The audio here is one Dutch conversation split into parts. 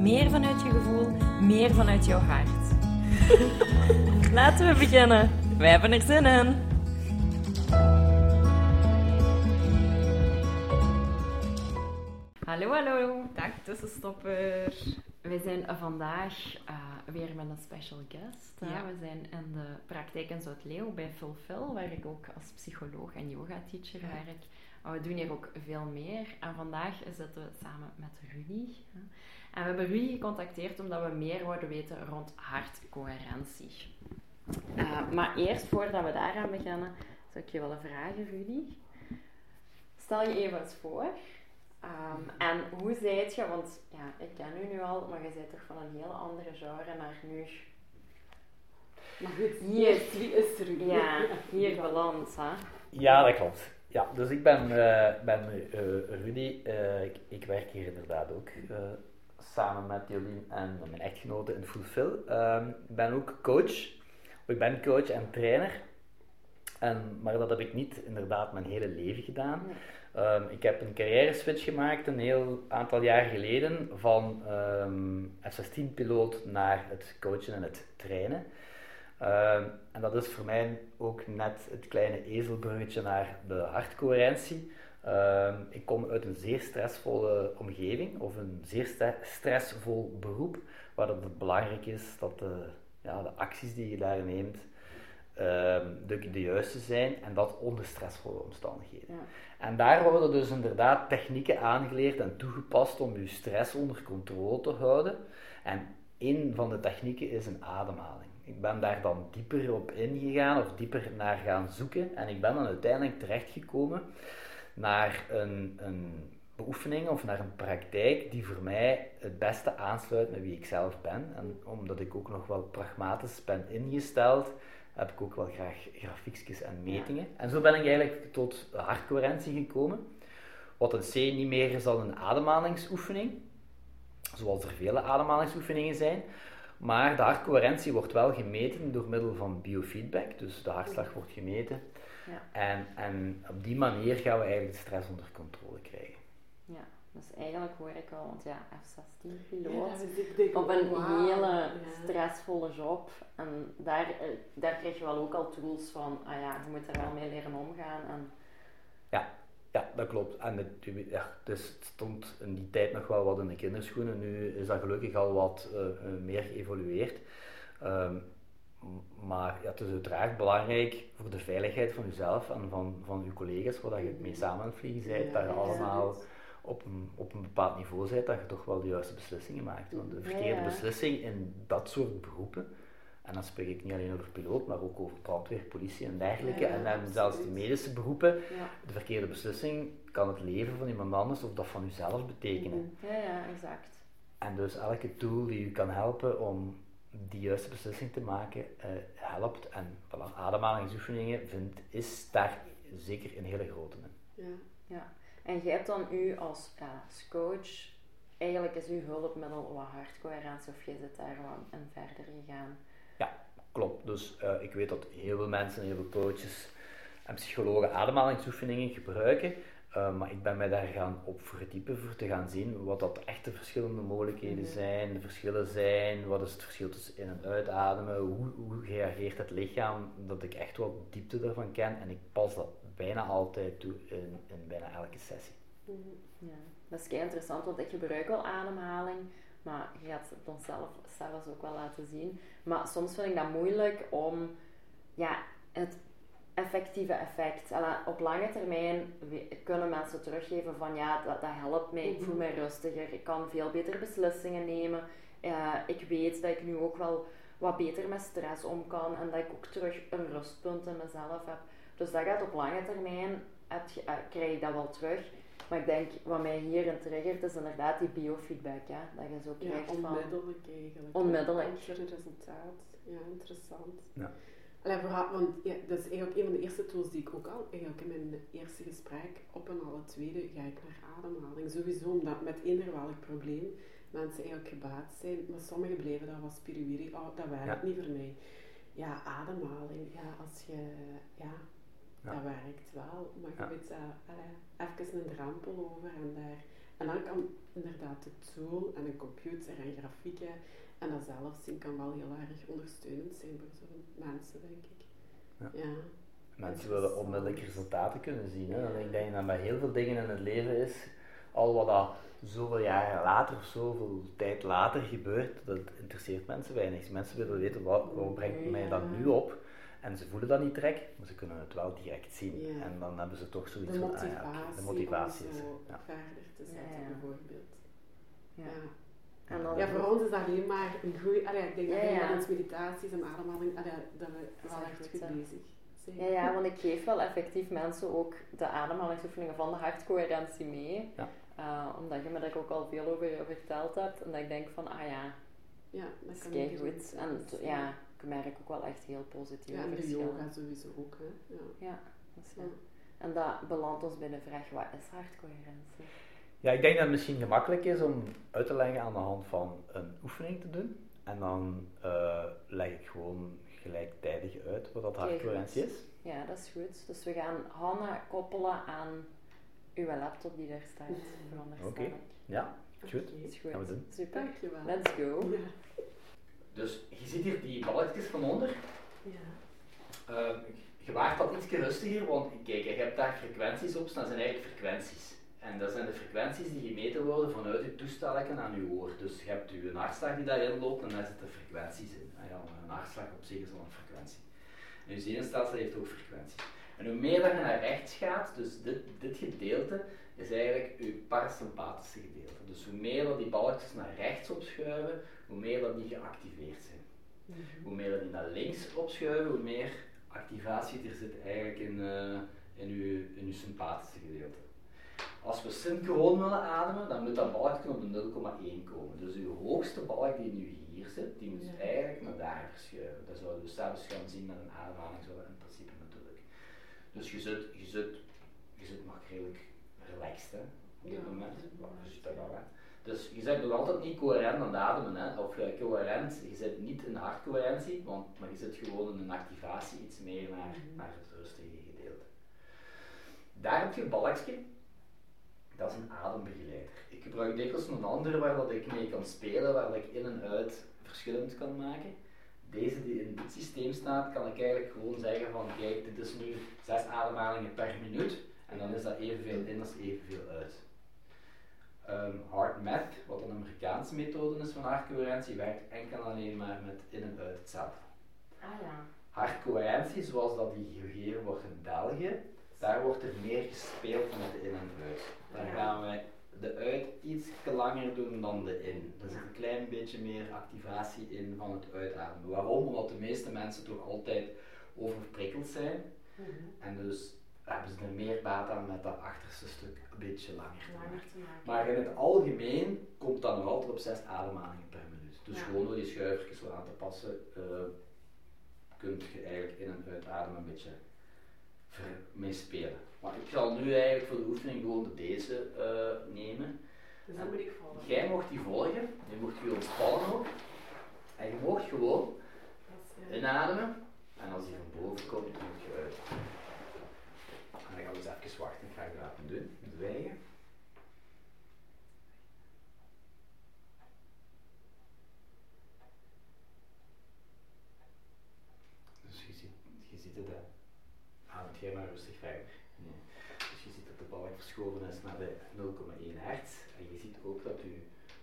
meer vanuit je gevoel, meer vanuit jouw hart. Laten we beginnen. Wij hebben er zin in. Hallo, hallo. Dag tussenstopper. We zijn vandaag eh, weer met een special guest. Ja. We zijn in de praktijk in Zuid-Leeuw bij Fulfill, waar ik ook als psycholoog en yoga-teacher werk. Maar we doen hier ook veel meer. En vandaag zitten we samen met Rudy. En we hebben Rudy gecontacteerd omdat we meer wilden weten rond hartcoherentie. Eh, maar eerst, voordat we daaraan beginnen, zou ik je willen vragen, Rudy. Stel je even eens voor. Ehm, en hoe zijt je, want ja, ik ken u nu al, maar je bent toch van een hele andere genre naar nu. Maar goed, Hier. wie is er? Ja, hier beland, hè? Ja, dat klopt. Ja, dus ik ben, eh, ben eh, Rudy. Eh, ik, ik werk hier inderdaad ook eh, samen met Jolien en mijn echtgenote in Fulfill. Ehm, ik ben ook coach. Ik ben coach en trainer. En, maar dat heb ik niet inderdaad mijn hele leven gedaan. Ehm, ik heb een carrière switch gemaakt een heel aantal jaar geleden van ehm F-16-piloot naar het coachen en het trainen. Ehm, en dat is voor mij ook net het kleine ezelbruggetje naar de hartcoherentie. Ehm, ik kom uit een zeer stressvolle omgeving of een zeer stressvol beroep, waar het belangrijk is dat de, ja, de acties die je daar neemt ehm, de, de juiste zijn en dat onder stressvolle omstandigheden. Ja. En daar worden dus inderdaad technieken aangeleerd en toegepast om je stress onder controle te houden. En een van de technieken is een ademhaling. Ik ben daar dan dieper op ingegaan of dieper naar gaan zoeken. En ik ben dan uiteindelijk terechtgekomen naar een, een beoefening of naar een praktijk die voor mij het beste aansluit met wie ik zelf ben. En omdat ik ook nog wel pragmatisch ben ingesteld, heb ik ook wel graag grafiekjes en metingen. En zo ben ik eigenlijk tot hartcoherentie gekomen. Wat een C niet meer is dan een ademhalingsoefening, zoals er vele ademhalingsoefeningen zijn. Maar de hartcoherentie wordt wel gemeten door middel van biofeedback, dus de hartslag wordt gemeten. Ja. En, en op die manier gaan we eigenlijk de stress onder controle krijgen. Ja, dus eigenlijk hoor ik al, want ja, F-16-piloot. Ja, dus ik denk, op een hele ja. stressvolle job. En daar, eh, daar krijg je wel ook al tools van, ah ja, je moet er wel mee leren omgaan. En, Ja, dat klopt. En het, ja, dus het stond in die tijd nog wel wat in de kinderschoenen. Nu is dat gelukkig al wat eh, eh, meer geëvolueerd. Ehm, maar ja, het is uiteraard belangrijk voor de veiligheid van jezelf en van, van je collega's, waar je mee samen aan het vliegen bent, dat je allemaal op een, op een bepaald niveau bent, dat je toch wel de juiste beslissingen maakt. Want de verkeerde beslissing in dat soort beroepen, en dan spreek ik niet alleen over piloot, maar ook over brandweer, politie en dergelijke, Ja, ja, en dan zelfs de medische beroepen, ja. de verkeerde beslissing kan het leven van iemand anders of dat van jezelf betekenen. Ja, ja, exact. En dus elke tool die u kan helpen om die juiste beslissing te maken, eh, helpt. En voilà, ademhalingsoefeningen vind, is daar zeker een hele grote in. Ja. Ja. En jij hebt dan u als, ja, als coach, eigenlijk is uw hulpmiddel wat hartcoherentie, of jij zit daar wat in verder gegaan. Klopt, dus eh, ik weet dat heel veel mensen, heel veel coaches en psychologen ademhalingsoefeningen gebruiken. Eh, maar ik ben mij daar gaan op verdiepen voor te gaan zien wat dat echt de verschillende mogelijkheden Mhm. zijn, de verschillen zijn, wat is het verschil tussen in- en uitademen, hoe, hoe reageert het lichaam, dat ik echt wat diepte daarvan ken en ik pas dat bijna altijd toe in, in bijna elke sessie. Ja, dat is kei interessant, want ik gebruik wel ademhaling, maar je gaat het ons zelf zelfs ook wel laten zien. Maar soms vind ik dat moeilijk om ja, het effectieve effect. En op lange termijn kunnen mensen teruggeven van ja, dat, dat helpt mij, ik voel mij rustiger, ik kan veel beter beslissingen nemen. Eh, ik weet dat ik nu ook wel wat beter met stress om kan en dat ik ook terug een rustpunt in mezelf heb. Dus dat gaat op lange termijn, heb je, eh, krijg je dat wel terug. Maar ik denk, wat mij hierin triggert, is inderdaad die biofeedback. Hè? Dat je zo Ja, krijgt van... onmiddellijk eigenlijk. Onmiddellijk. Er een resultaat. Ja, interessant. Ja. Allee, vooral, want ja, dat is eigenlijk een van de eerste tools die ik ook al, eigenlijk in mijn eerste gesprek, op en alle tweede, ga ik naar ademhaling. Sowieso, omdat met eender welk probleem mensen eigenlijk gebaat zijn, maar sommigen blijven dat was spiriwiri, oh, dat werkt Ja. niet voor mij. Ja, ademhaling, ja, als je, ja, Ja. dat werkt wel, maar je weet uh, even een drempel over en daar. En dan kan inderdaad de tool en een computer en grafieken en dat zelf zien kan wel heel erg ondersteunend zijn voor zo'n mensen, denk ik. Ja. Ja. Mensen willen onmiddellijk resultaten kunnen zien. Hè. En ik denk dat bij heel veel dingen in het leven is, al wat dat zoveel jaren later of zoveel tijd later gebeurt, dat interesseert mensen weinig. Mensen willen weten, wat, wat brengt mij dat nu op? En ze voelen dat niet direct, maar ze kunnen het wel direct zien. Ja. En dan hebben ze toch zoiets De van, ah ja, de motivatie om is er. zo Ja. verder te zetten, Ja, ja. bijvoorbeeld. Ja. Ja. En dan Ja, voor ons is dat alleen maar een. Allee, ik denk Ja, dat ja. met ons meditaties en ademhaling, allee, dat we is wel echt goed, bezig zijn. Ja, ja, want ik geef wel effectief mensen ook de ademhalingsoefeningen van de hartcoherentie mee. Ja. Eh, omdat je me daar ook al veel over verteld hebt. En dat ik denk van, ah ja, Ja, dat dat is kei ik goed. En t- ja, ik merk ook wel echt heel positieve Ja, en de yoga sowieso ook, hè. Ja. Ja, dat is En dat belandt ons bij de vraag, wat is hartcoherentie? Ja, ik denk dat het misschien gemakkelijk is om uit te leggen aan de hand van een oefening te doen. En dan eh, leg ik gewoon gelijktijdig uit wat dat goed. is. Ja, dat is goed. Dus we gaan Hanna koppelen aan uw laptop die daar staat, veronderstel Oké. ik. Ja, goed. Oké. Dat is goed. Gaan we doen. Super. Dankjewel. Let's go. Ja. Dus je ziet hier die balletjes van onder. Ja. Ehm, je waart dat iets rustiger, want kijk, je hebt daar frequenties op staan, dat zijn eigenlijk frequenties. En dat zijn de frequenties die gemeten worden vanuit je toestellingen aan je oor. Dus je hebt je hartslag die daarin loopt en daar zitten frequenties in. Ah ja, een hartslag op zich is al een frequentie. En je zenuwstelsel heeft ook frequenties. En hoe meer dat je naar rechts gaat, dus dit, dit gedeelte, is eigenlijk je parasympathische gedeelte. Dus hoe meer dat die balletjes naar rechts opschuiven, hoe meer dat die geactiveerd zijn. Hoe meer dat die naar links opschuiven, hoe meer activatie er zit eigenlijk in, eh, in, uw, in uw sympathische gedeelte. Als we synchroon willen ademen, dan moet dat balkje op de 0,1 komen. Dus uw hoogste balk die nu hier zit, die moet Ja. eigenlijk naar daar verschuiven. Dat zouden we zelfs gaan zien met een ademhaling, zo in principe natuurlijk. Dus je zit, je zit, je zit nog redelijk relaxed hè, op dit Ja, moment. je zit wel. Dus je bent nog altijd niet coherent aan het ademen, hè? of eh, coherent, je zit niet in hartcoherentie, want, maar je zit gewoon in een activatie iets meer naar, Mhm. naar het rustige gedeelte. Daar heb je een balkje, dat is een adembegeleider. Ik gebruik dikwijls een andere waar dat ik mee kan spelen, waar dat ik in en uit verschillend kan maken. Deze die in dit systeem staat, kan ik eigenlijk gewoon zeggen van kijk, dit is nu zes ademhalingen per minuut en dan is dat evenveel in als evenveel uit. Ehm hard math, wat een Amerikaanse methode is van hartcoherentie, werkt enkel en alleen maar met in en uit hetzelfde. Ah ja. Hartcoherentie, zoals dat die gegeven wordt in België, daar wordt er meer gespeeld met de in en uit. Daar Ja. gaan wij de uit iets langer doen dan de in. Er zit een klein beetje meer activatie in van het uitademen. Waarom? Omdat de meeste mensen toch altijd overprikkeld zijn. Mhm. En dus hebben ze er meer baat aan met dat achterste stuk een beetje langer te maken. Maar in het algemeen komt dat nog altijd op 6 ademhalingen per minuut. Dus Ja. gewoon door die schuivertjes wat aan te passen, eh kunt je eigenlijk in en uitademen een beetje mee spelen. Maar ik zal nu eigenlijk voor de oefening gewoon de deze eh, nemen. Dus dat moet ik volgen. Jij mocht die volgen, je mocht je ontspannen ook. En je mocht gewoon eh, inademen. En als die van boven komt, moet je uit. En dan gaan we eens even wachten, ik ga je dat laten doen. Zwijgen. Dus je ziet, je ziet het, hè. ademt jij maar rustig verder. Nee. Dus je ziet dat de balk verschoven is naar de 0,1 hertz. En je ziet ook dat je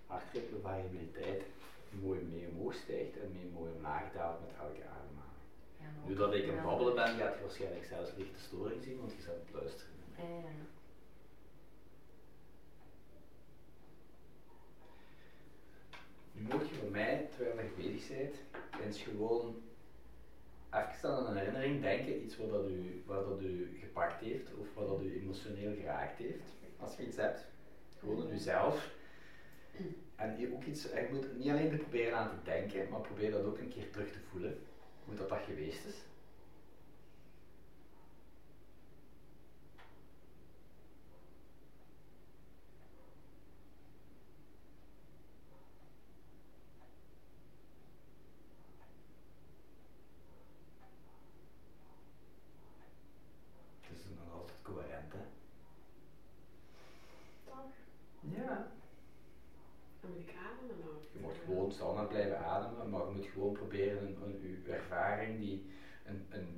hartritmevariabiliteit mooi mee omhoog stijgt en mee mooi omlaag daalt met elke ademhaling. Ja, maar Nu ook dat ik aan wel- het babbelen ben, gaat je waarschijnlijk zelfs lichte storing zien, want je bent aan het luisteren. Ja, ja. Nu moet je voor mij, terwijl je bezig bent, eens gewoon even aan een herinnering denken, iets wat dat u, gepakt heeft of wat dat u emotioneel geraakt heeft. als je iets hebt. Gewoon in jezelf. En ook iets, je moet niet alleen proberen aan te denken, maar probeer dat ook een keer terug te voelen. Hoe dat, dat geweest is.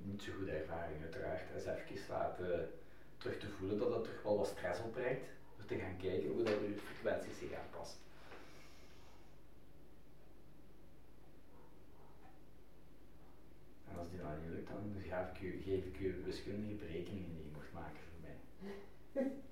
Niet zo goede ervaring uiteraard. is even laten terug te voelen dat dat toch wel wat stress opbrengt. Door te gaan kijken hoe dat je frequenties zich aanpast. En als die dan niet lukt, dan geef ik u, geef ik u wiskundige berekeningen die je mocht maken voor mij.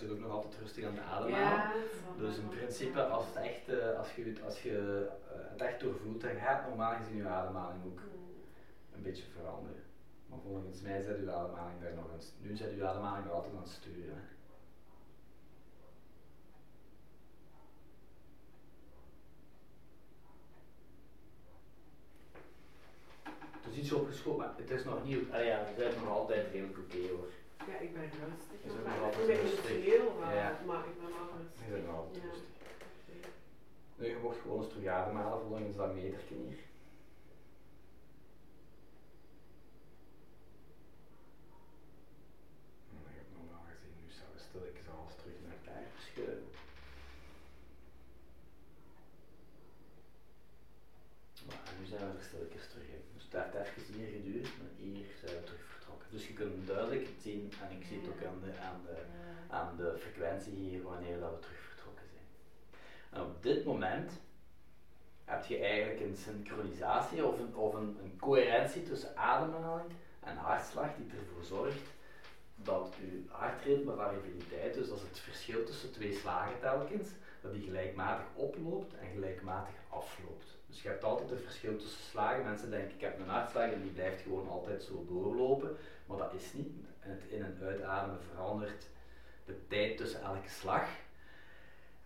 zit ook nog altijd rustig aan het ademhalen. dus in principe, als, het echt, uh, als je, als je uh, het echt doorvoelt, dan gaat normaal gezien je ademhaling ook een beetje veranderen. Maar volgens mij zet uw ademhaling daar nog eens. Nu zet uw ademhaling er altijd aan het sturen. Hè. Het is iets opgeschoten, maar het is nog niet. Ah ja, het is nog altijd redelijk oké okay, hoor. Ja, ik ben rustig. Ik ben emotioneel, maar, ja. maar ik ben wel rustig. Je wel rustig. Nu, je mocht gewoon eens terug ademhalen volgens dat metertje hier. Ik heb normaal gezien, nu zou stil ik alles terug naar daar verschuiven. Maar nu zijn we er stilletjes terug in. Dus het heeft even hier geduurd, maar hier zijn we terug dus je kunt duidelijk zien, en ik zie het ook aan de, aan de, aan de frequentie hier, wanneer dat we terug vertrokken. En op dit moment heb je eigenlijk een synchronisatie of een, of een, coherentie tussen ademhaling en hartslag die ervoor zorgt dat je hartritme variabiliteit, dus dat is het verschil tussen twee slagen telkens, dat die gelijkmatig oploopt en gelijkmatig afloopt. Dus je hebt altijd een verschil tussen slagen. Mensen denken ik heb een hartslag en die blijft gewoon altijd zo doorlopen. Maar dat is niet. Het in- en uitademen verandert de tijd tussen elke slag.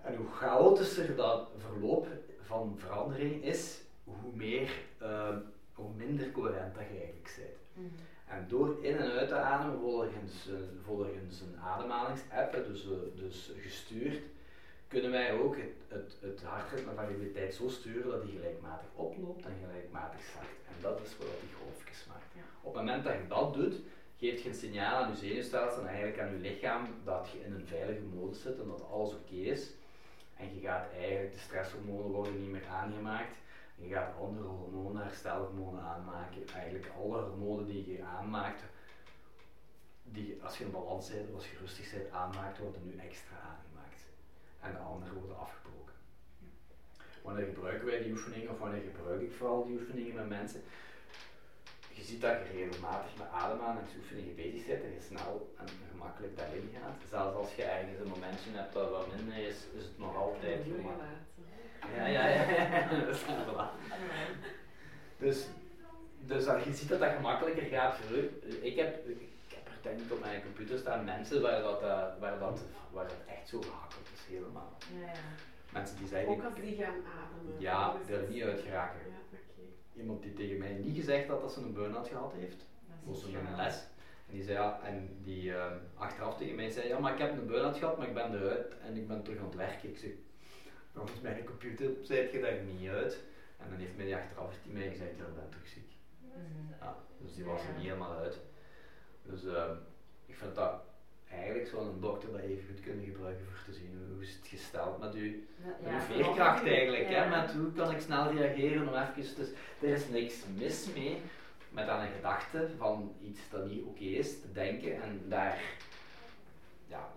En hoe chaotischer dat verloop van verandering is, hoe, meer, uh, hoe minder coherent dat je eigenlijk bent. Mhm. En door in en uit te ademen volgens, uh, volgens een ademhalingsapp, dus, uh, dus gestuurd, kunnen wij ook het, het, het hartritme variabiliteit zo sturen dat die gelijkmatig oploopt en gelijkmatig zakt. En dat is wat die golfjes maakt. Op het moment dat je dat doet, geeft je een signaal aan je zenuwstelsel en eigenlijk aan je lichaam dat je in een veilige modus zit en dat alles oké is. En je gaat eigenlijk, de stresshormonen worden niet meer aangemaakt. Je gaat andere hormonen, herstelhormonen aanmaken. Eigenlijk alle hormonen die je aanmaakt, die als je in balans bent als je rustig bent aanmaakt, worden nu extra aangemaakt. En de andere worden afgebroken. Wanneer gebruiken wij die oefeningen, of wanneer gebruik ik vooral die oefeningen met mensen? Je ziet dat je regelmatig met ademhalingsoefeningen bezig bent en je snel en gemakkelijk daarin gaat. Zelfs als je ergens een momentje hebt dat wat minder is, is het nog altijd gemakkelijk. Ja, ja, ja. dat is Dus, dus je ziet dat dat gemakkelijker gaat. Ik heb, ik heb er denk ik op mijn computer staan mensen waar dat, uh, waar dat, waar dat echt zo gemakkelijk is, helemaal. Ja, ja. Mensen die zeggen... Ook als die gaan ademen. Ja, die er niet uit geraken. Ja iemand die tegen mij niet gezegd had dat ze een burn-out gehad heeft. Was een les. En die zei ja, en die uh, achteraf tegen mij zei, ja maar ik heb een burn-out gehad, maar ik ben eruit en ik ben terug aan het werken. Ik zeg, volgens mijn computer zei je daar niet uit. En dan heeft mij die achteraf die mij gezegd, ja, ik ben terug ziek. Ja, dus die was er niet helemaal uit. Dus uh, ik vind dat eigenlijk zou een dokter dat even goed kunnen gebruiken voor te zien hoe is het gesteld met uw, ja, veerkracht eigenlijk. Hè? Met hoe kan ik snel reageren om even... Dus er is niks mis mee met aan een gedachte van iets dat niet oké is te denken en daar, ja,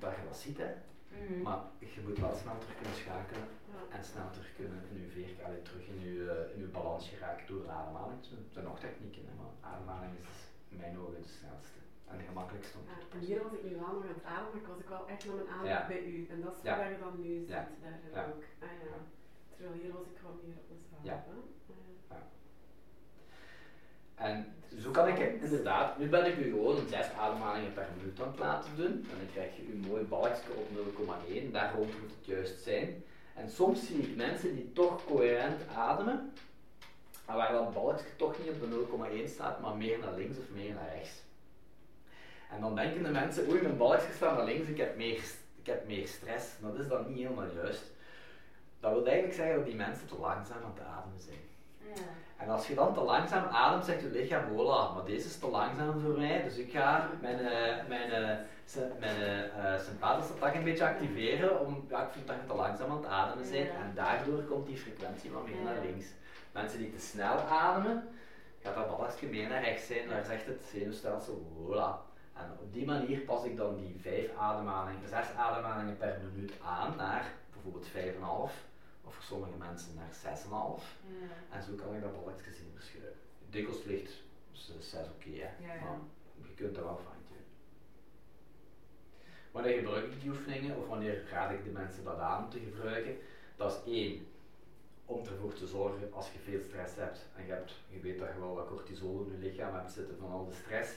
dat je dat ziet. Hè. Mhm. Maar je moet wel snel terug kunnen schakelen en snel terug kunnen in je veer, allee, terug in je, eh, in je balans geraken door de ademhaling. Er zijn nog technieken, hè, maar ademhaling is in mijn ogen de snelste en de gemakkelijkste om toe te passen. hier was ik nu wel nog aan het ademen, maar was ik wel echt met mijn aandacht Ja. bij u. En dat is Ja. waar je dan nu zit, Ja. daarin Ja. ook. Ah ja. Terwijl hier was ik gewoon meer op mezelf. Ja. Ah, ja. En zo kan ik het inderdaad, nu ben ik u gewoon zes ademhalingen per minuut aan het laten doen. En dan krijg je uw mooi balkje op 0,1, daar rond moet het juist zijn. En soms zie ik mensen die toch coherent ademen, maar waar dat balkje toch niet op de 0,1 staat, maar meer naar links of meer naar rechts. En dan denken de mensen, oei, mijn balkje staat naar links, ik heb meer, ik heb meer stress. Dat is dan niet helemaal juist. Dat wil eigenlijk zeggen dat die mensen te langzaam aan het ademen zijn. Ja. En als je dan te langzaam ademt, zegt je lichaam, voilà, maar deze is te langzaam voor mij, dus ik ga mijn, eh, mijn, eh, mijn eh, sympathische tak een beetje activeren, om, ja, ik vind dat je te langzaam aan het ademen bent, Ja. en daardoor komt die frequentie wat meer naar links. Mensen die te snel ademen, gaat dat balkje meer naar rechts zijn, daar zegt het zenuwstelsel, voilà. En op die manier pas ik dan die vijf ademhalingen, zes ademhalingen per minuut aan naar bijvoorbeeld 5,5, of voor sommige mensen naar 6,5. Ja. En zo kan ik dat balkje zien verschuiven. Dikwijls ligt 6 oké, hè. Ja, ja. maar je kunt er wel van doen. Wanneer gebruik ik die oefeningen, of wanneer raad ik de mensen dat aan om te gebruiken? Dat is één, om ervoor te zorgen als je veel stress hebt en je, hebt, je weet dat je wel wat cortisol in je lichaam hebt zitten van al de stress,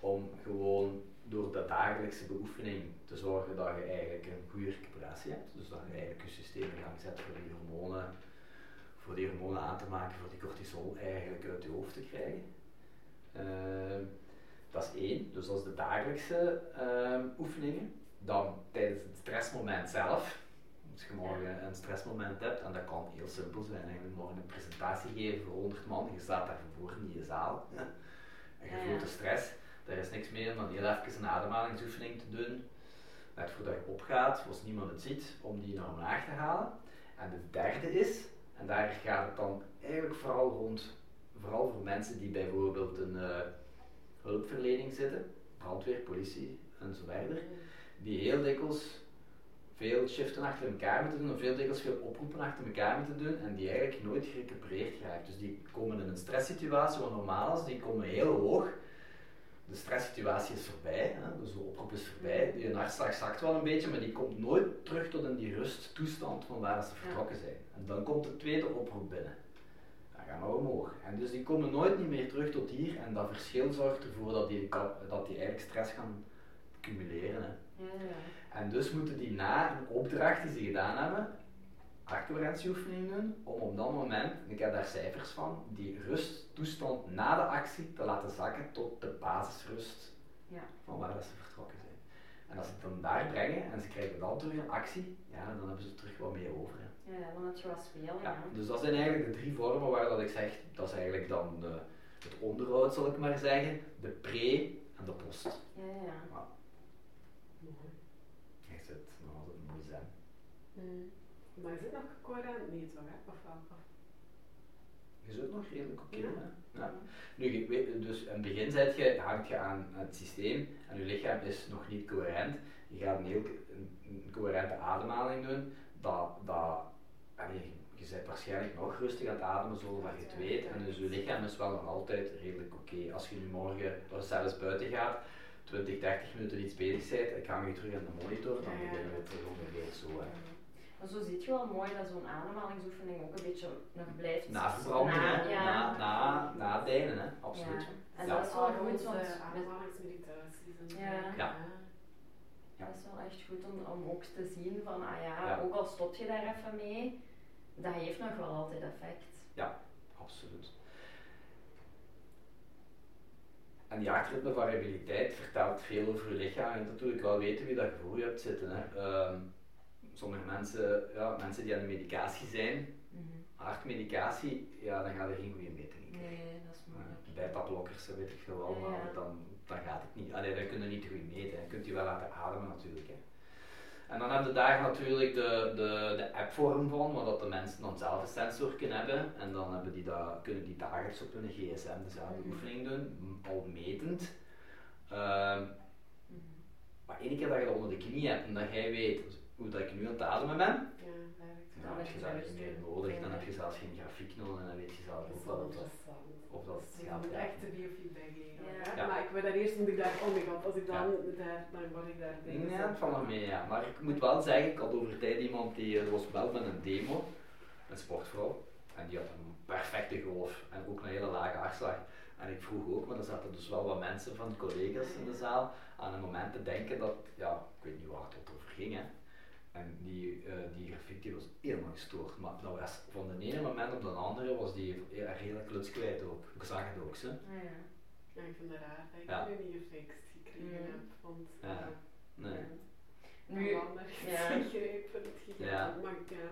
om gewoon door de dagelijkse beoefening te zorgen dat je eigenlijk een goede recuperatie hebt. Dus dat je eigenlijk je systeem in gang zet voor die hormonen, voor die hormonen aan te maken, voor die cortisol eigenlijk uit je hoofd te krijgen. Ehm, dat is één, dus dat is de dagelijkse ehm, oefeningen. Dan tijdens het stressmoment zelf, als je morgen een stressmoment hebt, en dat kan heel simpel zijn, eigenlijk morgen een presentatie geven voor 100 man, je staat daar voor in je zaal, en je voelt de stress, daar is niks meer dan heel even een ademhalingsoefening te doen, net voordat je opgaat, als niemand het ziet, om die naar omlaag te halen. En de derde is, en daar gaat het dan eigenlijk vooral rond, vooral voor mensen die bijvoorbeeld een eh, hulpverlening zitten, brandweer, politie en die heel dikwijls veel shiften achter elkaar moeten doen, of veel dikwijls veel oproepen achter elkaar moeten doen, en die eigenlijk nooit gerecupereerd geraakt. Dus die komen in een stresssituatie wat normaal is, die komen heel hoog. De stresssituatie is voorbij, hè, dus de oproep is voorbij, je hartslag zakt wel een beetje, maar die komt nooit terug tot in die rusttoestand van waar ze vertrokken zijn. En dan komt de tweede oproep binnen. Dan gaan we omhoog. En dus die komen nooit niet meer terug tot hier, en dat verschil zorgt ervoor dat die, dat die eigenlijk stress gaan cumuleren. Hè. Ja, ja. En dus moeten die na een opdracht die ze gedaan hebben, actieoefening doen, om op dat moment, en ik heb daar cijfers van, die rusttoestand na de actie te laten zakken tot de basisrust Ja. van waar dat ze vertrokken zijn. En als ze het dan daar brengen en ze krijgen dan terug een actie, ja, dan hebben ze terug wat meer over. Hè. Ja, dan heb je wat spelen. Ja, Ja. dus dat zijn eigenlijk de drie vormen waar dat ik zeg, dat is eigenlijk dan de, het onderhoud, zal ik maar zeggen, de pre en de post. Ja, ja. Je zit nog altijd mooi zijn. Mm. Maar is het nog coherent? Nee, toch? Hè? Of wel? Je zit nog redelijk oké. Ja. hè? Ja. Nu, dus in het begin zet je, hangt je aan het systeem en je lichaam is nog niet coherent. Je gaat een heel een, coherente ademhaling doen. Dat, dat, je bent waarschijnlijk nog rustig aan het ademen zoals je het weet. En dus je lichaam is wel nog altijd redelijk oké. Als je nu morgen of zelfs buiten gaat, 20, 30 minuten iets bezig bent, ik hang je terug aan de monitor, dan beginnen we het ongeveer zo. Hè. Maar zo zie je wel mooi dat zo'n ademhalingsoefening ook een beetje nog blijft. Na verbranding, Na- hè? ja. Na, na, na hè? absoluut. Ja. En Ja. dat is wel goed, want met- ademhalingsmeditaties en. Ja. Ja. Ja. dat is wel echt goed om, om ook te zien van, ah ja, Ja. ook al stop je daar even mee, dat heeft nog wel altijd effect. Absoluut. En die hartritmevariabiliteit vertelt veel over je lichaam. Moet natuurlijk wel weten wie dat je hebt zitten. Hè. Ehm, sommige mensen, ja, mensen die aan de medicatie zijn, hartmedicatie, ja, dan gaat er geen goede metingen krijgen. Nee, dat is moeilijk. Bijtapblokkers, dat weet ik veel Ja. maar dan, dan gaat het niet. Allee, dan kun je niet goed meten. Je kunt je wel laten ademen natuurlijk. Hè. En dan heb je daar natuurlijk de, de, de appvorm van, waar dat de mensen dan zelf een sensor kunnen hebben. En dan hebben die dat, kunnen die dagelijks op hun gsm dezelfde Mhm. oefening doen, al metend. Ehm, Mhm. maar één keer dat je dat onder de knie hebt en dat jij weet, hoe dat ik nu aan het ademen ben, Ja, dan heb je dat niet meer nodig. Dan heb je zelfs geen grafiek nodig en dan weet je zelf ook wel wel dat of dat Dus ja, je moet ja. echt de biofeedback. Ja. Maar ik wil daar eerst moet ik daar, oh my god, als ik dan daar, dan word ik daar dingen Ja, het valt nog mee, ja. Maar ik moet wel zeggen, ik had over tijd iemand die eh, was gebeld met een demo, een sportvrouw, en die had een perfecte golf en ook een hele lage hartslag. En ik vroeg ook, maar er zaten dus wel wat mensen van collega's in de zaal aan een moment te denken dat, ja, ik weet niet waar het over ging, hè. En die, eh, die grafiek die was helemaal gestoord. Maar dat was van de ene moment op de andere was die een hele kluts kwijt ook. Ik zag het ook, ze. Ja. Ja, ik vind het raar dat ik Ja. nu niet gefixt gekregen heb. Want Ja. ja. Nee. Nu, ja. gegrepen, het gegeven. Ja. Maar ja.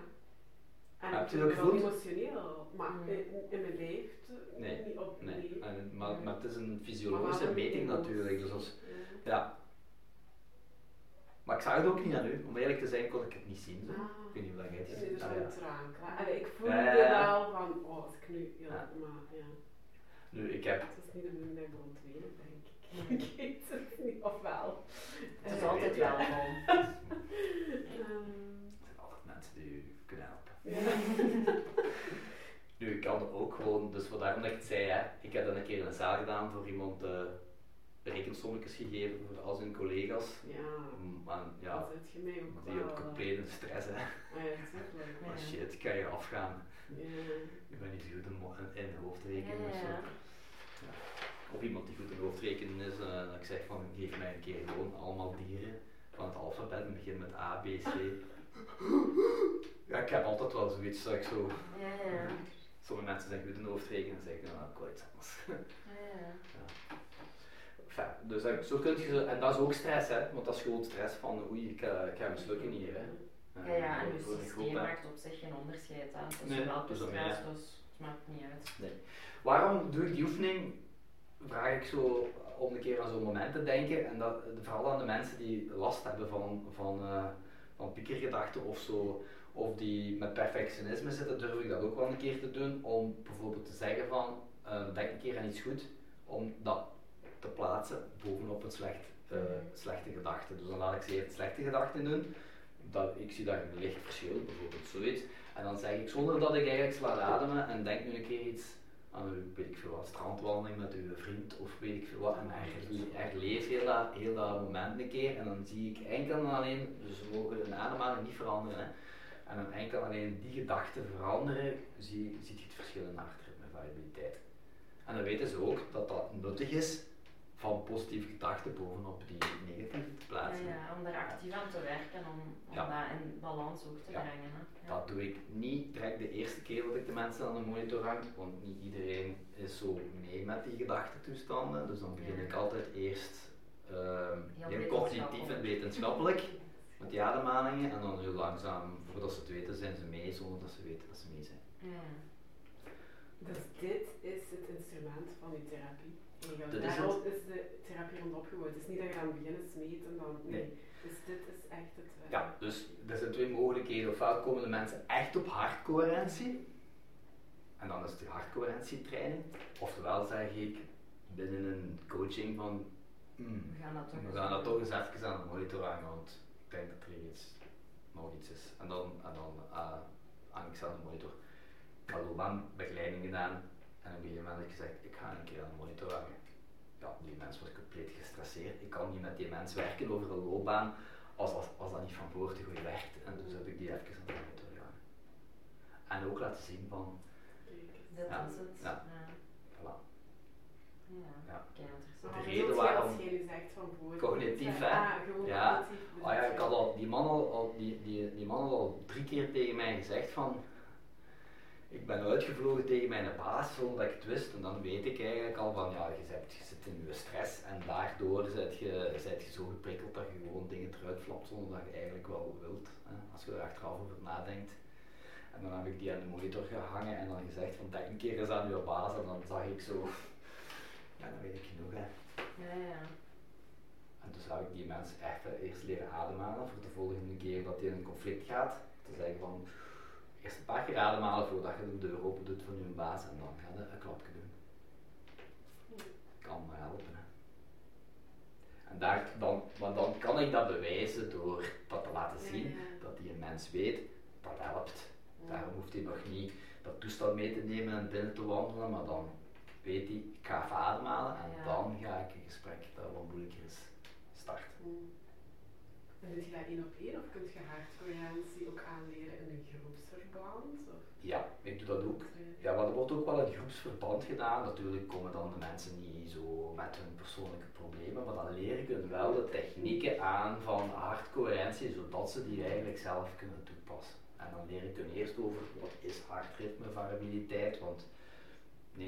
En Heb je dat gevoeld? emotioneel, maar in, in mijn leeft Nee. niet op Nee. En, maar, maar het is een fysiologische meting natuurlijk. Dus als, Ja. Maar ik zag het ook niet aan u. Om eerlijk te zijn kon ik het niet zien. Zo. Ah. Ik weet niet hoe jij het ziet. dat is Ah, wel ja. een. Allee, ik voelde ja. wel van, oh, als ik nu, ja, Ja. maar ja. Nu, ik heb Het is niet de bedoeling dat ik denk ik. ik weet het niet, of wel. Het is Eh, altijd ja. welkom. Ehm, Er zijn altijd mensen die u kunnen helpen. ja. Nu, ik kan ook gewoon, dus vandaar dat ik het zei, hè, ik heb dan een keer een zaal gedaan voor iemand uh, rekensommetjes gegeven voor al zijn collega's. Ja, Maar ja, dan zet je mij ook die op eh, complete stress, hè. Ah ja, tuurlijk. Maar Ja. shit, kan je afgaan. Ja. Ik ben niet zo goed in, in, hoofdrekenen of zo. Ja. Ja. Of iemand die goed in hoofdrekenen is, eh, dat ik zeg van geef mij een keer gewoon allemaal dieren van het alfabet en begin met A, B, C. Ja, ik heb altijd wel zoiets dat ik zo. Ja, ja. Sommige mensen zijn goed in hoofdrekenen en zeggen nou, ik wil iets anders. Ja, Enfin, dus zo kun je, en dat is ook stress, hè, want dat is gewoon stress van oei, ik, ga- ik ga mislukken hier. Hè. ja. ja, en voor- je een systeem maakt op zich geen onderscheid aan. Het is Nee, wel dus stress, dus het maakt niet uit. Waarom doe ik die oefening? Vraag ik zo om een keer aan zo'n moment te denken. En dat, vooral aan de mensen die last hebben van, van, eh, van piekergedachten of zo. Of die met perfectionisme zitten, durf ik dat ook wel een keer te doen. Om bijvoorbeeld te zeggen van, eh, denk een keer aan iets goed. Om dat te plaatsen bovenop een slecht, eh, Mhm. slechte gedachte. Dus dan laat ik ze eerst slechte gedachten doen. Dat, ik zie daar een licht verschil, bijvoorbeeld zoiets. En dan zeg ik zonder dat ik eigenlijk sla ademen en denk nu een keer iets aan uw, weet ik veel wat, strandwandeling met uw vriend of weet ik veel wat. En herle- herleef heel dat, heel dat moment een keer en dan zie ik enkel en alleen, dus we mogen de ademhaling niet veranderen. Hè. En dan enkel en alleen die gedachten veranderen, zie, ziet je het verschil in hartritme variabiliteit. En dan weten ze ook dat dat nuttig is van positieve gedachten bovenop die negatieve te plaatsen. ja, om daar actief aan te werken, om, om Ja. dat in balans ook te Ja. brengen. Hè. Ja. Dat doe ik niet direct de eerste keer dat ik de mensen aan de monitor hang, want niet iedereen is zo mee met die gedachtentoestanden. Dus dan begin ik altijd eerst ehm, Heel heel cognitief en wetenschappelijk. wetenschappelijk met die ademhalingen en dan heel langzaam, voordat ze het weten, zijn ze mee zonder dat ze weten dat ze mee zijn. Dus dit is het instrument van je therapie. Eigenlijk. Dit is Daarom is de therapie rond opgebouwd. Het is niet dat je aan beginnen smeten en dan. Nee. Nee. Dus dit is echt het. eh, Ja, dus er zijn twee mogelijkheden. Ofwel komen de mensen echt op hartcoherentie, en dan is het de hartcoherentietraining. Oftewel zeg ik binnen een coaching van, hmm, We gaan dat toch we eens gaan dat toch eens even aan de monitor hangen, want ik denk dat er iets, nog iets is. En dan, en dan uh, hang ik ze aan de monitor. Ik heb loopbaanbegeleiding gedaan en op een gegeven moment heb ik gezegd, ik ga een keer aan de monitor hangen. Ja, die mens was compleet gestresseerd. Ik kan niet met die mens werken over een loopbaan als, als, als dat niet van voor te goed werkt. En dus heb ik die even aan de monitor gehangen. En ook laten zien van, Ja. is het. Ja. Ja. voilà. Ja. Ja. De reden waarom- voor. Cognitief, hè? Ah, gewoon Ja. cognitief. Oh ja, ik had al, die man al, al, die, die, die man had al drie keer tegen mij gezegd van, ik ben uitgevlogen tegen mijn baas zonder dat ik het wist. En dan weet ik eigenlijk al van, ja, je, zit, je zit in je stress en daardoor zit je, zit je zo geprikkeld dat je gewoon dingen eruit flapt zonder dat je eigenlijk wel wilt. Hè, als je er achteraf over nadenkt. En dan heb ik die aan de monitor gehangen en dan gezegd van, denk een keer eens aan je baas. En dan zag ik zo, ja, dan weet ik genoeg hè. Ja, ja. En dus heb ik die mensen echt eh, eerst leren ademhalen voor de volgende keer dat hij in een conflict gaat. Te zeggen van, eerst een paar keer ademhalen voordat je de deur open doet van je baas en dan ga je een klapje doen. Kan me helpen. Hè. En daar, dan, maar dan kan ik dat bewijzen door dat te laten zien. Ja, ja. dat die een mens weet, dat helpt. Daarom hoeft hij nog niet dat toestel mee te nemen en binnen te wandelen, maar dan weet hij, ik ga even ademhalen en Ja. dan ga ik een gesprek dat wat moeilijker is starten. En doe je dat één op één of kun je hartcoherentie ook aanleren in een groepsverband? Of? Ja, ik doe dat ook. Ja, maar er wordt ook wel in groepsverband gedaan. Natuurlijk komen dan de mensen niet zo met hun persoonlijke problemen, maar dan leren je wel de technieken aan van hartcoherentie, zodat ze die eigenlijk zelf kunnen toepassen. En dan leer ik hun eerst over wat is hartritmevariabiliteit, want 99%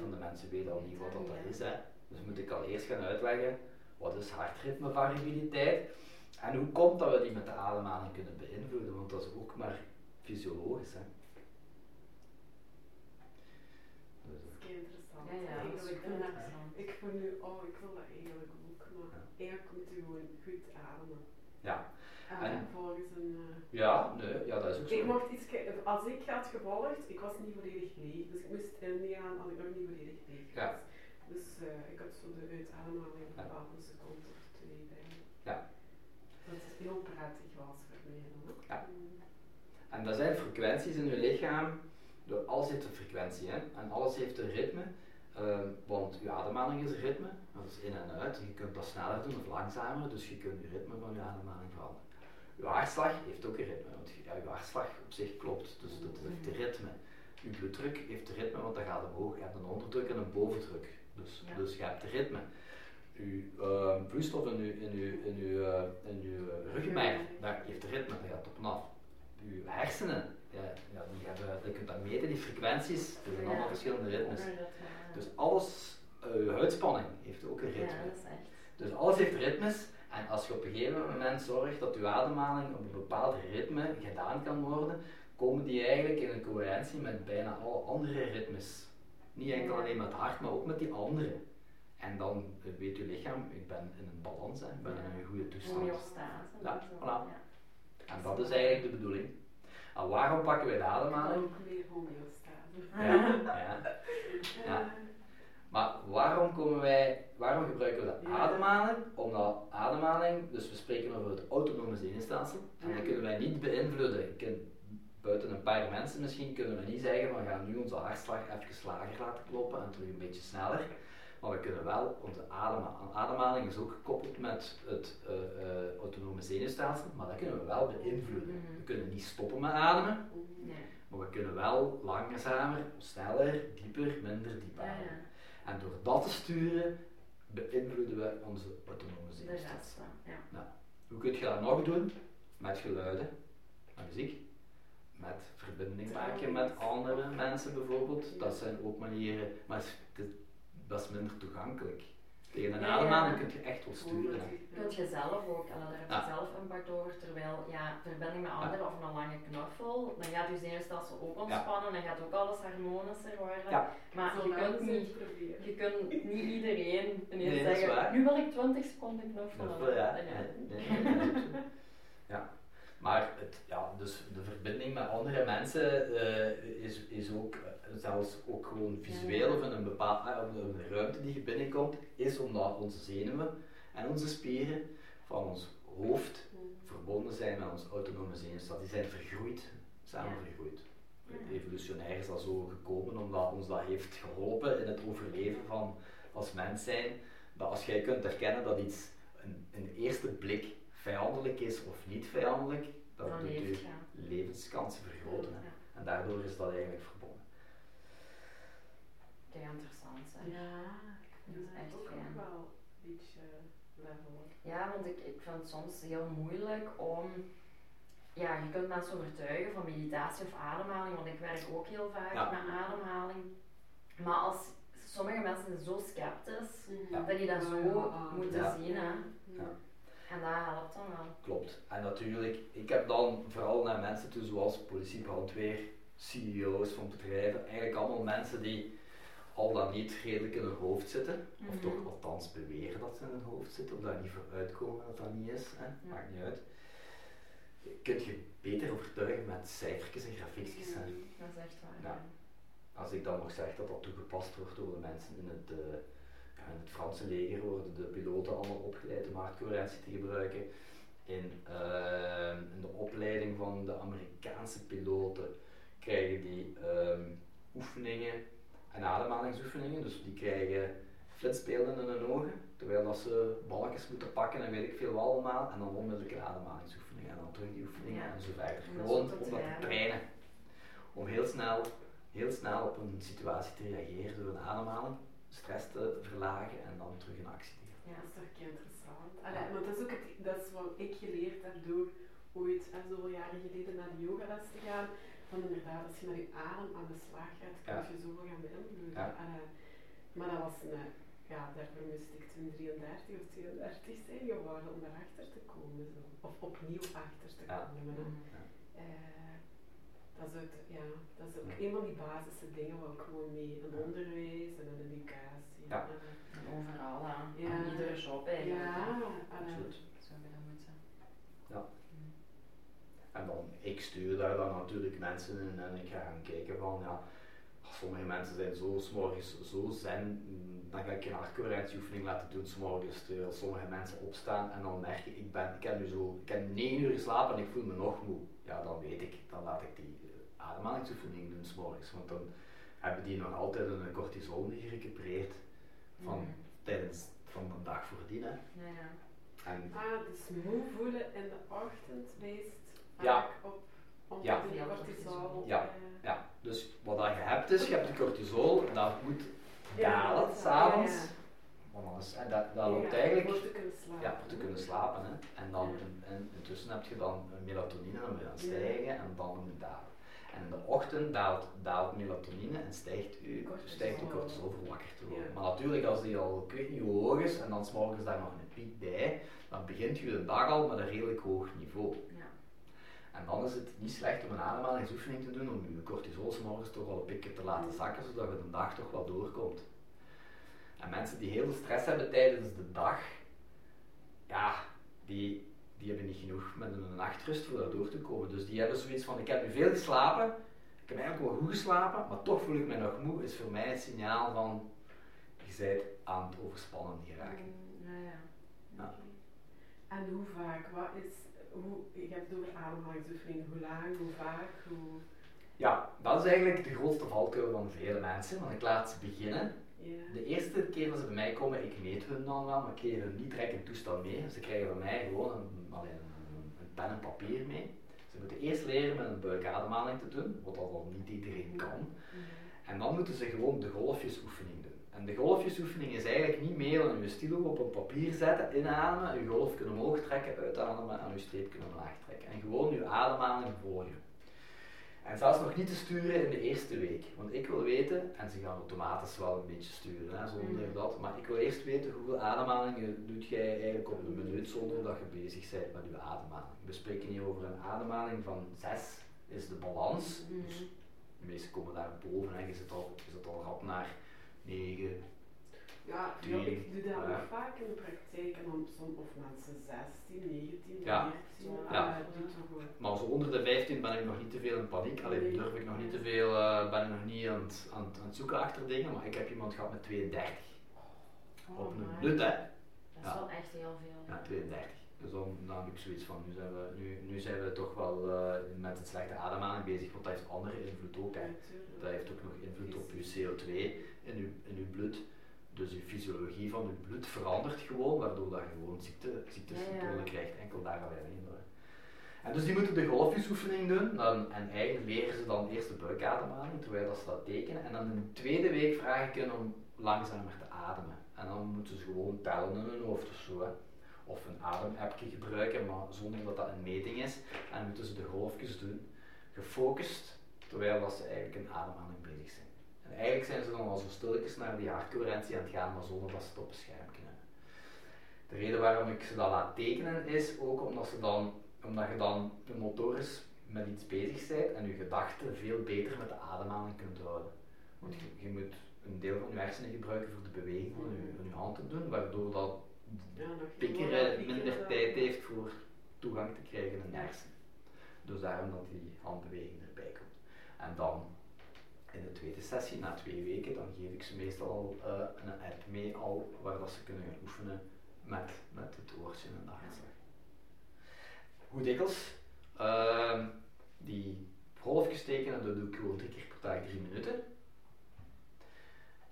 van de mensen weten al niet wat dat is. Hè. Dus moet ik al eerst gaan uitleggen wat is hartritmevariabiliteit en hoe komt dat we die met de ademhaling kunnen beïnvloeden, want dat is ook maar fysiologisch. Hè. Dus, Dat is kei interessant. Ja, ja, dat is vind ik- interessant. Ik vond nu, oh, ik wil dat eigenlijk ook, maar Ja. eigenlijk moet je gewoon goed ademen. ja. En, En- volgens een... eh, Ja, nee, ja, dat is ook zo. Ik mocht iets, ke- als ik had gevolgd, ik was niet volledig leeg, dus ik moest ingaan als ik nog niet volledig leeg was. Ja. Dus eh, ik had zo de uitademhaling Ja. van een seconde of twee bij. Ja. Dat is heel prettig was voor mij dan ook. Ja. En dat zijn frequenties in je lichaam. Door alles heeft een frequentie hè? en alles heeft een ritme. Ehm, want je ademhaling is een ritme, dat is in en uit. Je kunt dat sneller doen of langzamer, dus je kunt je ritme van je ademhaling veranderen. Je hartslag heeft ook een ritme, want je, ja, je hartslag op zich klopt, dus dat heeft een ritme. Je bloeddruk heeft een ritme, want dat gaat omhoog. Je hebt een onderdruk en een bovendruk, dus, Ja. dus je hebt ritme. Je ehm, vloeistof in je, in je, in je, eh, in eh, ruggenmerg, dat heeft ritme, dat gaat op en af. Je hersenen, ja, ja, die hebben, je kunt dat meten, die frequenties, dat zijn allemaal verschillende ritmes. Dus alles, eh, je huidspanning heeft ook een ritme. Dus alles heeft ritmes. En als je op een gegeven moment zorgt dat je ademhaling op een bepaald ritme gedaan kan worden, komen die eigenlijk in een coherentie met bijna alle andere ritmes. Niet enkel alleen met het hart, maar ook met die andere. En dan eh, weet je lichaam, ik ben in een balans, hè, ik ben in een goede toestand. Homeostase. Ja, voilà. En dat is eigenlijk de bedoeling. En waarom pakken wij de ademhaling? Ook meer homeostase. Ja, ja. Ja. Maar waarom, komen wij, waarom gebruiken we de ademhaling? Omdat ademhaling, dus we spreken over het autonome zenuwstelsel, en dat kunnen wij niet beïnvloeden. Je kunt, buiten een paar mensen misschien kunnen we niet zeggen van we gaan nu onze hartslag even lager laten kloppen en terug een beetje sneller. Maar we kunnen wel, onze adema- ademhaling is ook gekoppeld met het eh, eh, autonome zenuwstelsel, maar dat kunnen we wel beïnvloeden. Mhm. We kunnen niet stoppen met ademen, Nee. maar we kunnen wel langzamer, sneller, dieper, minder diep ademen. En door dat te sturen, beïnvloeden we onze autonome zenuwstelsel. ja. Hoe kun je dat nog doen? Met geluiden, met muziek, met verbinding maken met andere mensen bijvoorbeeld. Dat zijn ook manieren, maar het is- dat is minder toegankelijk. Tegen een Ja, ademhaling kun je echt wel sturen. hè. Kunt je zelf ook, en daar heb je Ja. zelf impact over, terwijl ja, verbinding met anderen of een lange knuffel, dan gaat je zenuwstelsel ook ontspannen, dan gaat ook alles harmonischer worden. Ja. Maar je kunt, niet, je kunt niet iedereen ineens Nee, zeggen, nu wil ik 20 seconden knuffelen. Ja. Dan Nee, nee, zo. ja. Maar het, ja, dus de verbinding met andere mensen eh, is, is ook, eh, zelfs ook gewoon visueel of in een bepaalde een ruimte die je binnenkomt, is omdat onze zenuwen en onze spieren van ons hoofd verbonden zijn met ons autonome zenuwstelsel. Die zijn vergroeid, samen vergroeid. Evolutionair is dat zo gekomen omdat ons dat heeft geholpen in het overleven van als mens zijn. Dat als jij kunt herkennen dat iets een, een eerste blik vijandelijk is of niet vijandelijk, dat Dan doet leeft, je ja. levenskansen vergroten. Ja. En daardoor is dat eigenlijk verbonden. Kijk, interessant hè. Ja, Dat is echt ook fijn. wel een beetje level. Ja, want ik, ik vind het soms heel moeilijk om. Ja, je kunt mensen overtuigen van meditatie of ademhaling, want ik werk ook heel vaak Ja. met ademhaling. Maar als sommige mensen zijn zo sceptisch, Ja. dat die dat zo Ja. moeten Ja. zien. Hè. En dat helpt dan wel. Klopt. En natuurlijk, ik heb dan vooral naar mensen toe zoals politie, brandweer, CEO's van bedrijven, eigenlijk allemaal mensen die al dan niet redelijk in hun hoofd zitten, of Mhm. toch althans beweren dat ze in hun hoofd zitten, of daar niet voor uitkomen dat dat niet is, hè? maakt niet uit. Je kunt je beter overtuigen met cijfertjes en grafiekjes. hè. Dat is echt waar. Als ik dan nog zeg dat dat toegepast wordt door de mensen in het, eh, in het Franse leger, worden de piloten allemaal opgeleid om hartcoherentie te gebruiken. in, ehm, in de opleiding van de Amerikaanse piloten krijgen die ehm, oefeningen en ademhalingsoefeningen. Dus die krijgen flitsbeelden in hun ogen, terwijl dat ze balkjes moeten pakken en weet ik veel wat allemaal. En dan onmiddellijk een ademhalingsoefening en dan terug die oefeningen Ja. en zo verder. Gewoon om dat te trainen. trainen. Om heel snel, heel snel op een situatie te reageren door een ademhaling, stress te verlagen en dan terug in actie te gaan. Ja. Dat is toch interessant. Allee, want dat is ook het, dat is wat ik geleerd heb door ooit, en zoveel jaren geleden, naar de yogales te gaan. Van inderdaad, als je met je adem aan de slag gaat, kun je zoveel gaan beïnvloeden. Ja. Allee, maar dat was een, ja, daarvoor moest ik toen 33 of 32 zijn geworden om daarachter te komen. Zo. Of opnieuw achter te komen. Dat, is ook, ja, dat is ook Ja. een van die basisse dingen waar ik gewoon mee in Ja. onderwijs en in educatie. Ja. eh, En overal aan. Ja. Aan iedere job eigenlijk. ja, allee, Absoluut. Zo we dat moeten. En dan, ik stuur daar dan natuurlijk mensen in en ik ga gaan kijken van, ja, sommige mensen zijn zo s'morgens zo zen, mm, dan ga ik een hardcoherentieoefening laten doen s'morgens, terwijl sommige mensen opstaan en dan merk ik, ik, ben, ik heb nu zo, ik heb 9 uur geslapen en ik voel me nog moe. Ja, dan weet ik, dan laat ik die eh, ademhalingsoefening doen s'morgens, want dan hebben die nog altijd een cortisol niet gerecupereerd van, tijdens van de dag voordien. Hè. Ja, ja. En Ah, dus moe voelen in de ochtend wijst Ja. vaak op omdat Ja. die Veel cortisol. Ja. Ja, dus wat dat je hebt is, je hebt de cortisol, dat moet Ja, dalen s'avonds. Anders, en dat, loopt eigenlijk Voor te kunnen slapen. ja, voor te kunnen slapen. Hè. En dan en, en intussen heb je dan melatonine dan Ja. stijgen en dan moet dalen. En in de ochtend daalt, daalt melatonine en stijgt u, stijgt de cortisol voor wakker te worden. Maar natuurlijk, als die al, ik weet niet hoe hoog is en dan s'morgens daar nog een piek bij, dan begint je de dag al met een redelijk hoog niveau. En dan is het niet slecht om een ademhalingsoefening te doen om je cortisol 's morgens toch wel een pikje te laten zakken, zodat je de dag toch wel doorkomt. En mensen die heel veel stress hebben tijdens de dag, ja, die, die hebben niet genoeg met een nachtrust voor daar door te komen. Dus die hebben zoiets van, ik heb nu veel geslapen, ik heb eigenlijk wel goed geslapen, maar toch voel ik me nog moe, is voor mij een signaal van, je bent aan het overspannen geraken. Mm, Ja, ja. Ja. Oké. En hoe vaak? Wat is, hoe, je hebt het over ademhalingsoefeningen. Hoe lang, hoe vaak, hoe... Ja, dat is eigenlijk de grootste valkuil van vele mensen, want ik laat ze beginnen De eerste keer dat ze bij mij komen, ik meet hun dan wel, maar ik geef hun niet direct een toestel mee. Ze krijgen van mij gewoon een, allee, een, een pen en papier mee. Ze moeten eerst leren met een buikademhaling te doen, wat dat al niet iedereen kan. En dan moeten ze gewoon de golfjesoefening doen. En de golfjesoefening is eigenlijk niet meer dan je stilo op een papier zetten, inademen, je golf kunnen omhoog trekken, uitademen en je streep kunnen omlaag trekken. En gewoon je ademhaling volgen. En zelfs nog niet te sturen in de eerste week. Want ik wil weten, en ze gaan automatisch wel een beetje sturen hè, zonder Mhm. dat, maar ik wil eerst weten hoeveel ademhalingen doet jij eigenlijk op een minuut zonder dat je bezig bent met je ademhaling. We spreken hier over een ademhaling van 6 is de balans. Mhm. Dus de meesten komen daar boven en je zit al, je zit al rap naar 9. Ja, ik doe dat ja. ook vaak in de praktijk en dan soms of mensen 16, 19, Ja. 14. Ja. Ja. doet toch goed. Maar zo onder de 15 ben ik nog niet te veel in paniek. Alleen Nee. durf ik nog niet te veel, eh, ben ik nog niet aan het, aan, aan het zoeken achter dingen. Maar ik heb iemand gehad met 32 Oh, op een bloed, hè? Dat is Ja. wel echt heel veel. Ja, 32. Dus dan, dan heb ik zoiets van, nu zijn we, nu, nu zijn we toch wel eh, met het slechte ademhaling bezig, want dat heeft andere invloed ook. Hè. Dat heeft ook nog invloed op je CO2 in je, in uw bloed. Dus je fysiologie van je bloed verandert gewoon, waardoor dat je gewoon ziekte, ziektesymptomen Ja, ja. krijgt, enkel daar alleen door. En dus die moeten de golfjesoefening doen, dan, en eigenlijk leren ze dan eerst de buikademhaling, terwijl dat ze dat tekenen. En dan in de tweede week vraag ik hen om langzamer te ademen. En dan moeten ze gewoon tellen in hun hoofd of zo. Hè. Of een ademappje gebruiken, maar zonder dat dat een meting is. En moeten ze de golfjes doen, gefocust, terwijl dat ze eigenlijk een ademhaling. En eigenlijk zijn ze dan al zo stilletjes naar die hartcoherentie aan het gaan, maar zonder dat ze het op een scherm kunnen. De reden waarom ik ze dat laat tekenen is ook omdat, ze dan, omdat je dan motorisch met iets bezig bent en je gedachten veel beter met de ademhaling kunt houden. Want je, je moet een deel van je hersenen gebruiken voor de beweging van je, van je hand te doen, waardoor dat pikkeren minder tijd heeft voor toegang te krijgen in de hersenen. Dus daarom dat die handbeweging erbij komt. En dan in de tweede sessie, na twee weken, dan geef ik ze meestal al eh, een app mee al waar dat ze kunnen gaan oefenen met, met het oortje en de hartslag. hoe dikwijls? Ehm, die golfjes tekenen, dat doe ik gewoon drie keer per dag drie minuten.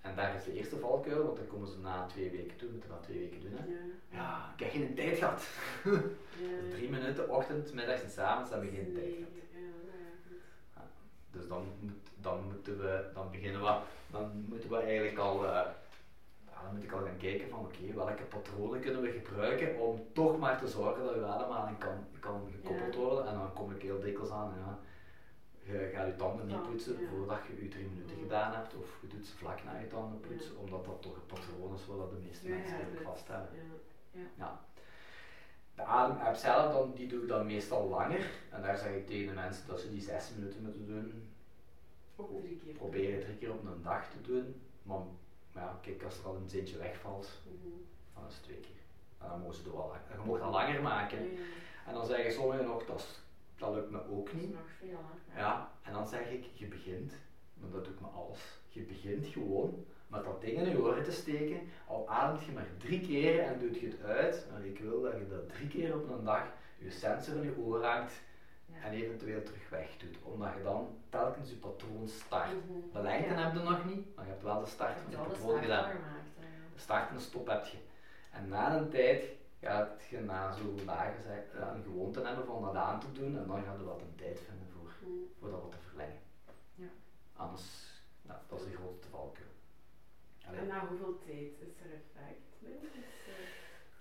En daar is de eerste valkuil, want dan komen ze na twee weken toe, moeten dat twee weken doen. Hè? Ja. Ja, ik heb geen tijd gehad. Ja. Drie minuten, ochtend, middags en s'avonds hebben we geen tijd gehad. ja. Dus dan, moet, dan moeten we, dan beginnen we, dan moeten we eigenlijk al, ja, dan moet ik al gaan kijken van oké, welke patronen kunnen we gebruiken om toch maar te zorgen dat je ademhaling kan, kan gekoppeld Ja. worden. En dan kom ik heel dikwijls aan, ja, je gaat je tanden niet poetsen ja. voordat je je drie minuten gedaan hebt, of je doet ze vlak na je tanden poetsen, omdat dat toch een patroon is wat de meeste mensen eigenlijk vast hebben. ja. Ja. De adem-app zelf, dan, die doe ik dan meestal langer. En daar zeg ik tegen de mensen dat ze die zes minuten moeten doen. Ook drie keer. Proberen drie keer op een dag te doen. Maar, maar ja, kijk, als er al een zintje wegvalt, Mhm. dan is het twee keer. En dan mogen ze het wel je mag dat langer maken. En dan zeggen sommigen nog, dat, dat lukt me ook Dat is niet. nog veel? Ja, en dan zeg ik, je begint, maar dat doe ik me alles. Je begint gewoon met dat ding in je oren te steken, al ademt je maar drie keer en doet je het uit, maar ik wil dat je dat drie keer op een dag je sensor in je oor hangt. En eventueel terug weg doet, omdat je dan telkens je patroon start. Mhm. De lengte heb je nog niet, maar je hebt wel de start Je van je patroon gedaan. De start en de stop heb je. En na een tijd gaat je na zoveel dagen zeg- een gewoonte hebben van dat aan te doen en dan gaat je wat een tijd vinden voor Mhm. voor dat wat te verlengen. Ja. Anders, nou, dat is de grootste valkuil. En na hoeveel tijd is er effect? Is,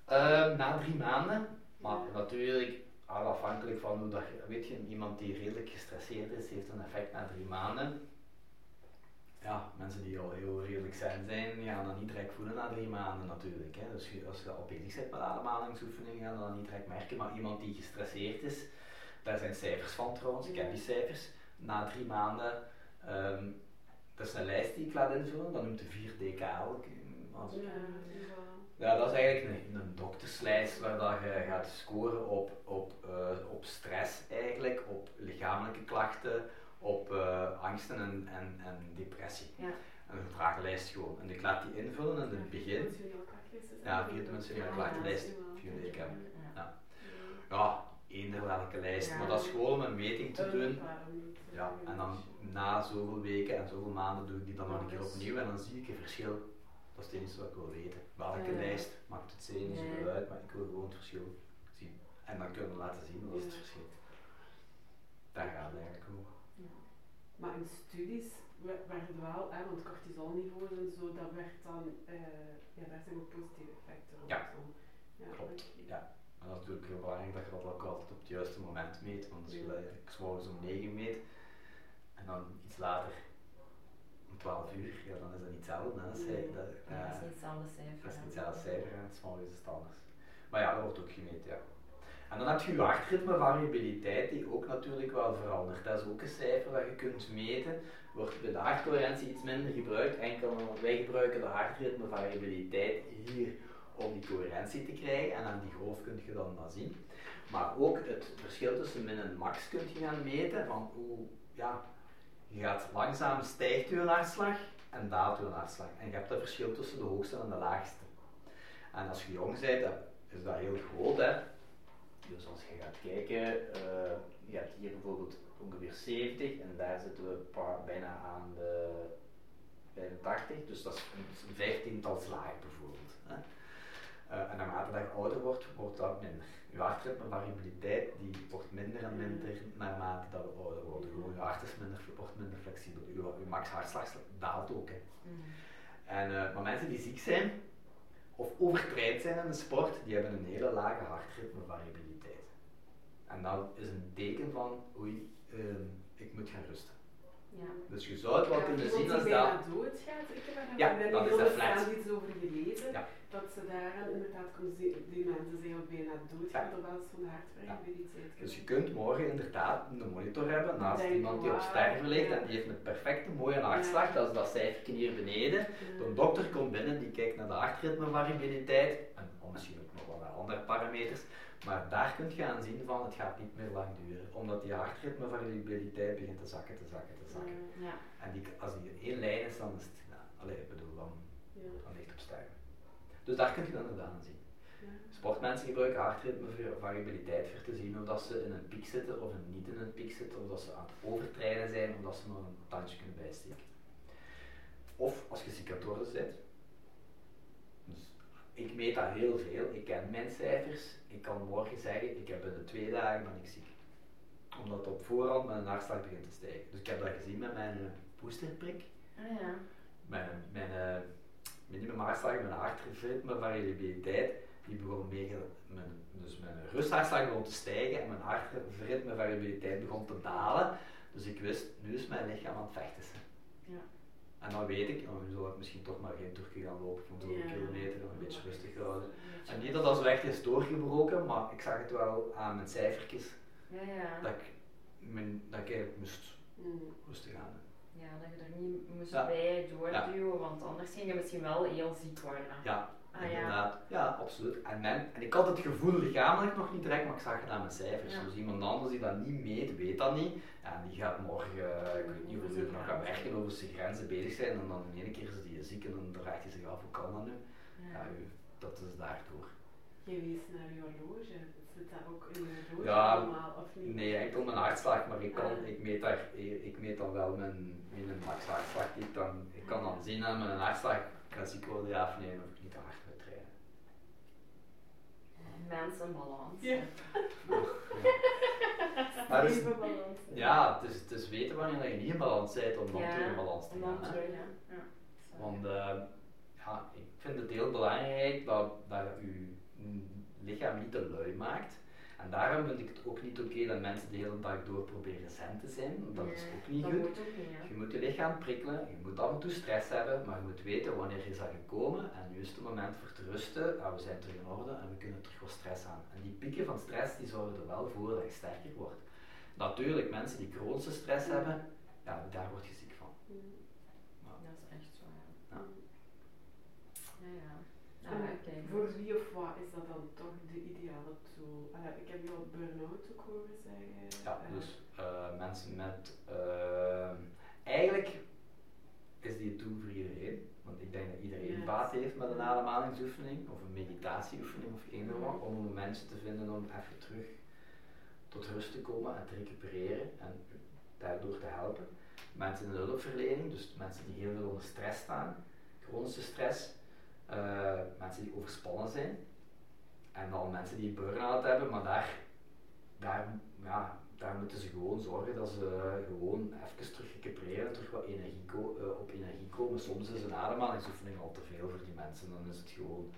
eh, Ehm, na drie maanden, maar Ja. natuurlijk afhankelijk van hoe dat weet je, iemand die redelijk gestresseerd is, heeft een effect na drie maanden. Ja, mensen die al heel redelijk zijn, zijn, gaan dat niet direct voelen na drie maanden natuurlijk. Hè. Dus als je al bezig bent met ademhalingsoefeningen, gaan dat niet direct merken. Maar iemand die gestresseerd is, daar zijn cijfers van trouwens, ik heb die cijfers. Na drie maanden, ehm, dat is een lijst die ik laat invullen, dat noemt de 4DKL. Als- ja, ja. dat is eigenlijk een, een dokterslijst waar dat je gaat scoren op, op, eh, op stress eigenlijk, op lichamelijke klachten, op eh, angsten en, en, en depressie. Ja. Een vragenlijst gewoon. En ik laat die invullen in het begin. Ja, vierdimensionele ja, Vier. Ja. Ja, eender welke lijst. Maar dat is gewoon om een meting te Een doen. Ja, en dan na zoveel weken en zoveel maanden doe ik die dan nog een keer opnieuw en dan zie ik een verschil. Dat is het enige wat ik wil weten. Welke Ja. lijst maakt het zin niet zoveel uit, maar ik wil gewoon het verschil zien. En dan kunnen we laten zien wat is het Ja. verschil. Daar gaat het eigenlijk over. Maar in studies we- werden wel, hè, want cortisolniveaus en zo, dat werd dan, eh, ja, daar zijn ook positieve effecten op. Ja. Ja, Klopt, ja. En dat is natuurlijk heel belangrijk dat je dat ook altijd op het juiste moment meet. Want als je dat eigenlijk 's morgens om 9 meet en dan iets later om 12 uur, ja, dan is dat niet hetzelfde. Hè. Dat Nee. dat, is niet hetzelfde cijfer. Dat is niet hetzelfde cijfer het is het anders. Maar ja, dat wordt ook gemeten, ja. En dan heb je je hartritmevariabiliteit die ook natuurlijk wel verandert. Dat is ook een cijfer dat je kunt meten. Wordt bij de hartcoherentie iets minder gebruikt, enkel want wij gebruiken de hartritmevariabiliteit hier om die coherentie te krijgen en aan die golf kun je dan dat zien. Maar ook het verschil tussen min en max kun je gaan meten van hoe, ja, je gaat langzaam stijgt je hartslag en daalt je hartslag. En je hebt dat verschil tussen de hoogste en de laagste. En als je jong bent, is dat heel groot. Hè? Dus als je gaat kijken, eh, je hebt hier bijvoorbeeld ongeveer 70 en daar zitten we bijna aan de 85, dus dat is een vijftiental slagen bijvoorbeeld. Hè? Eh, en naarmate dat je ouder wordt, wordt dat minder. Je hartritmevariabiliteit die wordt minder en minder naarmate dat we ouder worden. Gewoon je hart is minder, wordt minder flexibel. Je, je max hartslag daalt ook. Hè. Mhm. En, eh, maar mensen die ziek zijn of overtraind zijn in de sport, die hebben een hele lage hartritmevariabiliteit. En dat is een teken van, oei, ehm, ik moet gaan rusten. Ja. Dus je zou het wel kunnen zien als dat... doodgaat, ik heb daar Ja, dat is flat. Iets over gelezen, Ja. Dat ze daaraan inderdaad zien, die mensen zijn ook bijna doodgaan Ja. door last van hartvariabiliteit. Dus je kunt morgen inderdaad een monitor hebben naast Denk iemand die op sterven ligt ja. en die heeft een perfecte mooie hartslag, dat is dat cijfertje hier beneden. Ja. Een dokter komt binnen, die kijkt naar de hartritmevariabiliteit en oh, misschien ook nog wel naar andere parameters, maar daar kun je aan zien van het gaat niet meer lang duren, omdat die hartritmevariabiliteit begint te zakken, te zakken, te zakken. Ja. En die, als die in één lijn is, dan is het, nou, allee, ik bedoel, dan, Ja. dan ligt het op sterven. Dus daar kun je dan inderdaad aan zien. Sportmensen gebruiken hartritmevariabiliteit voor te zien of dat ze in een piek zitten of niet in een piek zitten, of dat ze aan het overtrainen zijn, of dat ze nog een tandje kunnen bijsteken. Of als je ziek aan het worden bent. Dus ik meet dat heel veel, ik ken mijn cijfers, ik kan morgen zeggen, ik heb binnen twee dagen ben ik ziek. Omdat het op voorhand mijn hartslag begint te stijgen. Dus ik heb dat gezien met mijn uh, boosterprik. Ah, ja. Mijn, mijn uh, minimum hartslag, mijn hartritme variabiliteit, die begon mee, mijn, dus mijn rusthartslag begon te stijgen en mijn hartritme variabiliteit begon te dalen. Dus ik wist, nu is mijn lichaam aan het vechten. Ja. En dan weet ik, oh, nu zal ik misschien toch maar geen toertje gaan lopen van zo'n Ja. kilometer, een beetje rustig houden. En niet dat dat zo echt is doorgebroken, maar ik zag het wel aan mijn cijfertjes Ja, ja. dat ik, mijn, dat ik eigenlijk moest Mm. rustig aan. Ja, dat je er niet moest Ja. bij doorduwen, want anders ging je misschien wel heel ziek worden. Ja, Ah, ja. inderdaad. Ja, absoluut. En, en ik had het gevoel lichamelijk nog niet direct, maar ik zag het aan mijn cijfers. Ja. Dus iemand anders die dat niet meet, weet dat niet. Ja, en die gaat morgen, eh, ik weet niet hoeveel uur nog gaan werken, over zijn grenzen bezig zijn. En dan in één keer is die ziek en dan vraagt hij zich af, hoe kan dat nu? Ja, Ja. u, dat is daardoor. Je wees naar je horloge. Zit daar ook in je horloge Ja, allemaal, of niet? Nee, enkel mijn hartslag, maar ik, kan, Ah. ik, meet daar, ik meet dan wel mijn, mijn max hartslag. Die ik, dan, ik kan dan zien aan mijn hartslag, ik ga ziek worden ja of nee, of ik niet te hard moet trainen. Mensenbalans. Ja. Maar dus- Even balans. Ja, het is, het is weten wanneer je niet in balans bent om dan Ja, terug in balans te gaan. terug, ja. ja. Want eh, ja, ik vind het heel belangrijk dat, dat je lichaam niet te lui maakt. En daarom vind ik het ook niet oké dat mensen de hele dag door proberen zen te zijn. want Dat is ook niet goed. moet ook niet, ja. Je moet je lichaam prikkelen, je moet af en toe stress hebben, maar je moet weten wanneer is dat gekomen en nu is het moment voor te rusten, ah, we zijn terug in orde en we kunnen terug wat stress aan. En die pieken van stress die zorgen er wel voor dat je sterker wordt. Natuurlijk, mensen die chronische stress hebben, ja, daar word je ziek van. Mm. Dat is echt zo, ja. Ja. Oké. Voor wie of wat is dat dan toch de ideale tool? Eh, ik heb je al burn-out ook horen zeggen. ja, Eh, dus eh, mensen met, ehm, eigenlijk is die een tool voor iedereen, want ik denk dat iedereen baat heeft met een ademhalingsoefening of een meditatieoefening of eender wat, om een momentje te vinden om even terug tot rust te komen en te recupereren en daardoor te helpen. Mensen in de hulpverlening, dus mensen die heel veel onder stress staan, chronische stress, eh, mensen die overspannen zijn en dan mensen die een burn-out hebben, maar daar, daar, ja, daar moeten ze gewoon zorgen dat ze gewoon even terug recupereren, terug wat energie eh, op energie komen. Soms is een ademhalingsoefening al te veel voor die mensen, dan is het gewoon.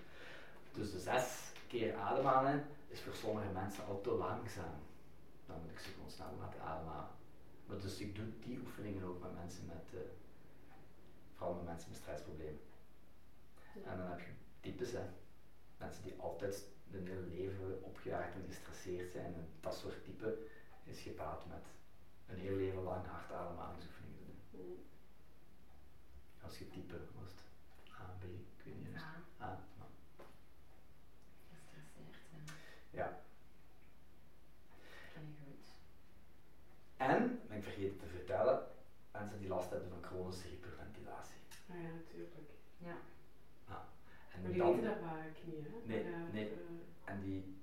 Dus de zes keer ademhalen is voor sommige mensen al te langzaam. Dan moet ik ze gewoon snel laten ademhalen. Maar dus ik doe die oefeningen ook met mensen met, eh, vooral met mensen met stressproblemen. En dan heb je types, hè. Mensen die altijd hun hele leven opgejaagd en gestresseerd zijn. En dat soort type is gepaard met een heel leven lang hartademhalingsoefeningen te doen. mm. Als je type was het A, B, ik weet niet A, maar gestresseerd zijn. ja. En, ik vergeten te vertellen, mensen die last hebben van chronische hyperventilatie. Ah ja, natuurlijk. Ja. En Maar die dan- weten dat vaak niet, hè? Nee, ja, nee. eh, En die,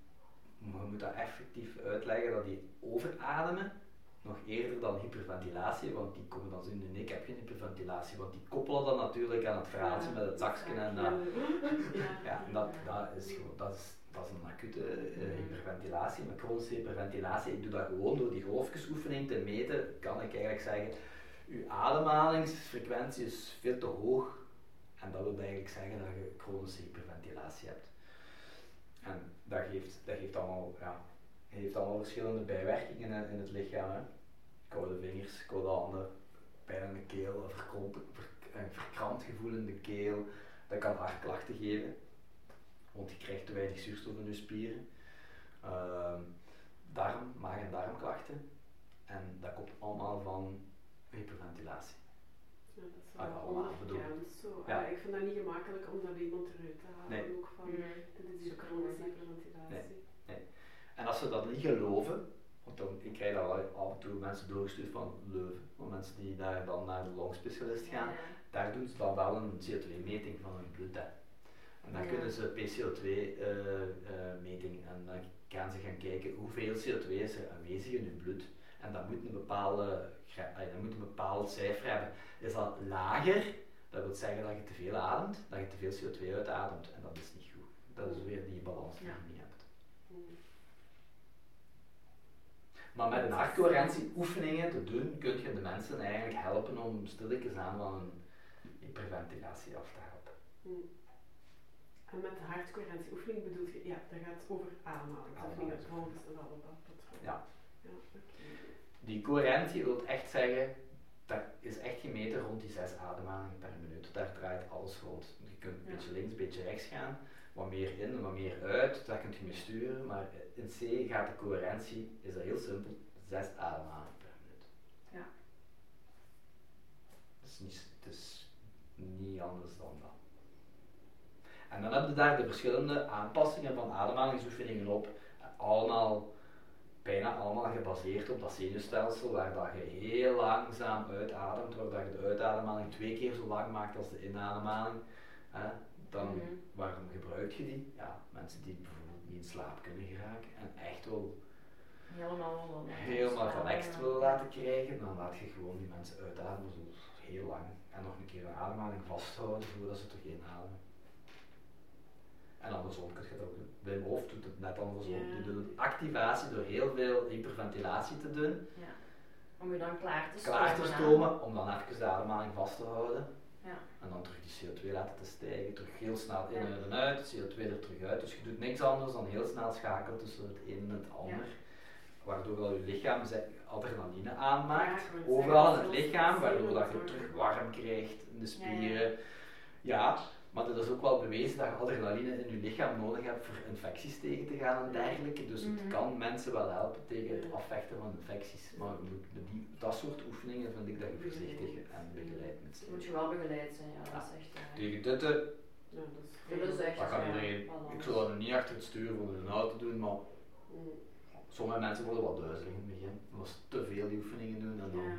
je moet dat effectief uitleggen dat die overademen nog eerder dan hyperventilatie, want die komen dan zien, nee, ik heb geen hyperventilatie, want die koppelen dan natuurlijk aan het verhaaltje ja, met het zakje en dat. Ja, Ja, en dat, dat, is, gewoon- dat, is, dat is een acute eh, hyperventilatie, maar chronische hyperventilatie, ik doe dat gewoon door die golfjesoefening te meten, kan ik eigenlijk zeggen, uw ademhalingsfrequentie is veel te hoog en dat wil eigenlijk zeggen dat je chronische hyperventilatie hebt. En dat geeft, dat geeft allemaal, ja, heeft allemaal verschillende bijwerkingen in, het lichaam. Hè. Koude vingers, koude handen, pijn in de keel, een verkrampt gevoel in de keel. Dat kan hartklachten geven, want je krijgt te weinig zuurstof in je spieren. Ehm, darm, maag- en darmklachten. En dat komt allemaal van hyperventilatie. Ja, dat is Ah, wel ongekend zo. Ja. Ik vind dat niet gemakkelijk om dat iemand eruit te halen. Nee. Ook van, dit is. En als ze dat niet geloven, want dan, ik krijg dat wel af en toe mensen doorgestuurd van Leuven, van mensen die daar dan naar de longspecialist gaan, Ja, daar doen ze dan wel een CO2-meting van hun bloed. hè. En dan Ja. kunnen ze PCO2-meting en dan gaan ze gaan kijken hoeveel CO2 is er aanwezig in je bloed. En dat moet een, bepaalde, dat moet een bepaald cijfer hebben. Is dat lager, dat wil zeggen dat je te veel ademt, dat je te veel CO2 uitademt. En dat is niet goed. Dat is weer die balans die Ja. je niet hebt. Maar met een hartcoherentie oefeningen te doen, kun je de mensen eigenlijk helpen om stilletjes aan van een hyperventilatie af te helpen. En met de hartcoherentie oefening bedoel je, ja, dat gaat over ademhaling. Dat vind ik het volgens wel op dat patroon. Ja. Die coherentie wil echt zeggen, dat is echt gemeten rond die zes ademhalingen per minuut. Daar draait alles rond. Je kunt een Ja. beetje links, een beetje rechts gaan, wat meer in, wat meer uit, daar kun je mee sturen. Maar in C gaat de coherentie, is dat heel simpel, zes ademhalingen per minuut. Ja. Het is niet, het is niet anders dan dat. En dan heb je daar de verschillende aanpassingen van ademhalingsoefeningen op. Allemaal, bijna allemaal gebaseerd op dat zenuwstelsel, waar dat je heel langzaam uitademt, waar dat je de uitademhaling twee keer zo lang maakt als de inademhaling. Hè? Dan, Mhm. waarom gebruik je die? Ja, mensen die bijvoorbeeld niet in slaap kunnen geraken en echt wel Helemaal relaxed willen laten krijgen, dan laat je gewoon die mensen uitademen zo heel lang. En nog een keer een ademhaling vasthouden voordat ze terug inademen. En andersom kun je dat ook doen. Wim Hof doet het net andersom. Ja. Die doet activatie door heel veel hyperventilatie te doen, Ja. Om je dan klaar te stomen. klaar te stomen, om dan even de ademhaling vast te houden. Ja. En dan terug die CO2 laten te stijgen, terug heel snel in en uit, CO2 er terug uit. Dus je doet niks anders dan heel snel schakelen tussen het een en het ander. Waardoor dat je lichaam adrenaline aanmaakt, overal in het lichaam, waardoor dat je terug warm krijgt in de spieren. Ja, maar het is ook wel bewezen dat je adrenaline in je lichaam nodig hebt voor infecties tegen te gaan en dergelijke. Dus het Mhm. kan mensen wel helpen tegen het afvechten van infecties. Maar met die, dat soort oefeningen vind ik dat je voorzichtig en begeleid moet zijn. Moet je wel begeleid zijn, ja, dat is echt. Tegen dit, Ja, dat is dat echt dat kan iedereen. Ik zou dat nu niet achter het stuur van een auto doen, maar Mm. sommige mensen worden wel duizelig in het begin. Als ze te veel die oefeningen doen en dan. Ja.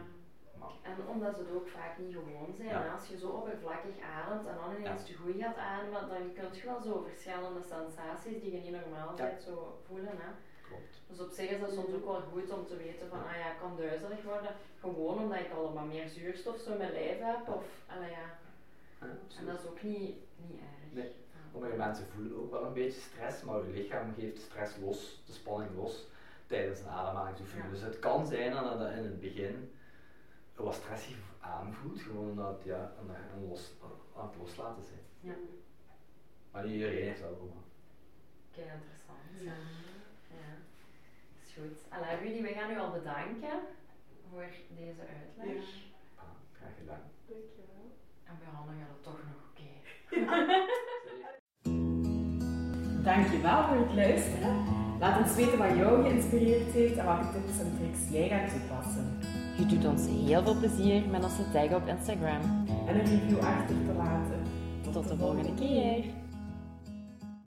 En omdat ze het ook vaak niet gewoon zijn, Ja. als je zo oppervlakkig ademt en dan ineens te goed gaat ademen, dan kun je wel zo verschillende sensaties die je niet normaal Ja. bent zo voelen. Hè. klopt. Dus op zich is dat soms ook wel goed om te weten van, ah ja, ik kan duizelig worden, gewoon omdat ik al wat meer zuurstof zo in mijn lijf heb. Of, ja. Ja, En dat is ook niet, niet erg. Nee. Ja. Sommige mensen voelen ook wel een beetje stress, maar je lichaam geeft stress los, de spanning los tijdens een ademhalingsoefening. Ja. Dus het kan zijn dat in het begin wat stressig aanvoelt, gewoon omdat ja, aan los, aan het loslaten zijn. Ja. Maar niet iedereen heeft dat ook. maar- Kijk, interessant. Ja. Ja, is goed. Allee, Rudy, we gaan u al bedanken voor deze uitleg. Ja. Ah, graag gedaan. Dankjewel. En we gaan het toch nog oké. Dankjewel voor het luisteren. Laat ons weten wat jou geïnspireerd heeft en welke tips en tricks jij gaat toepassen. Je doet ons heel veel plezier met ons te taggen op Instagram. En een review achter te laten. Tot de volgende keer.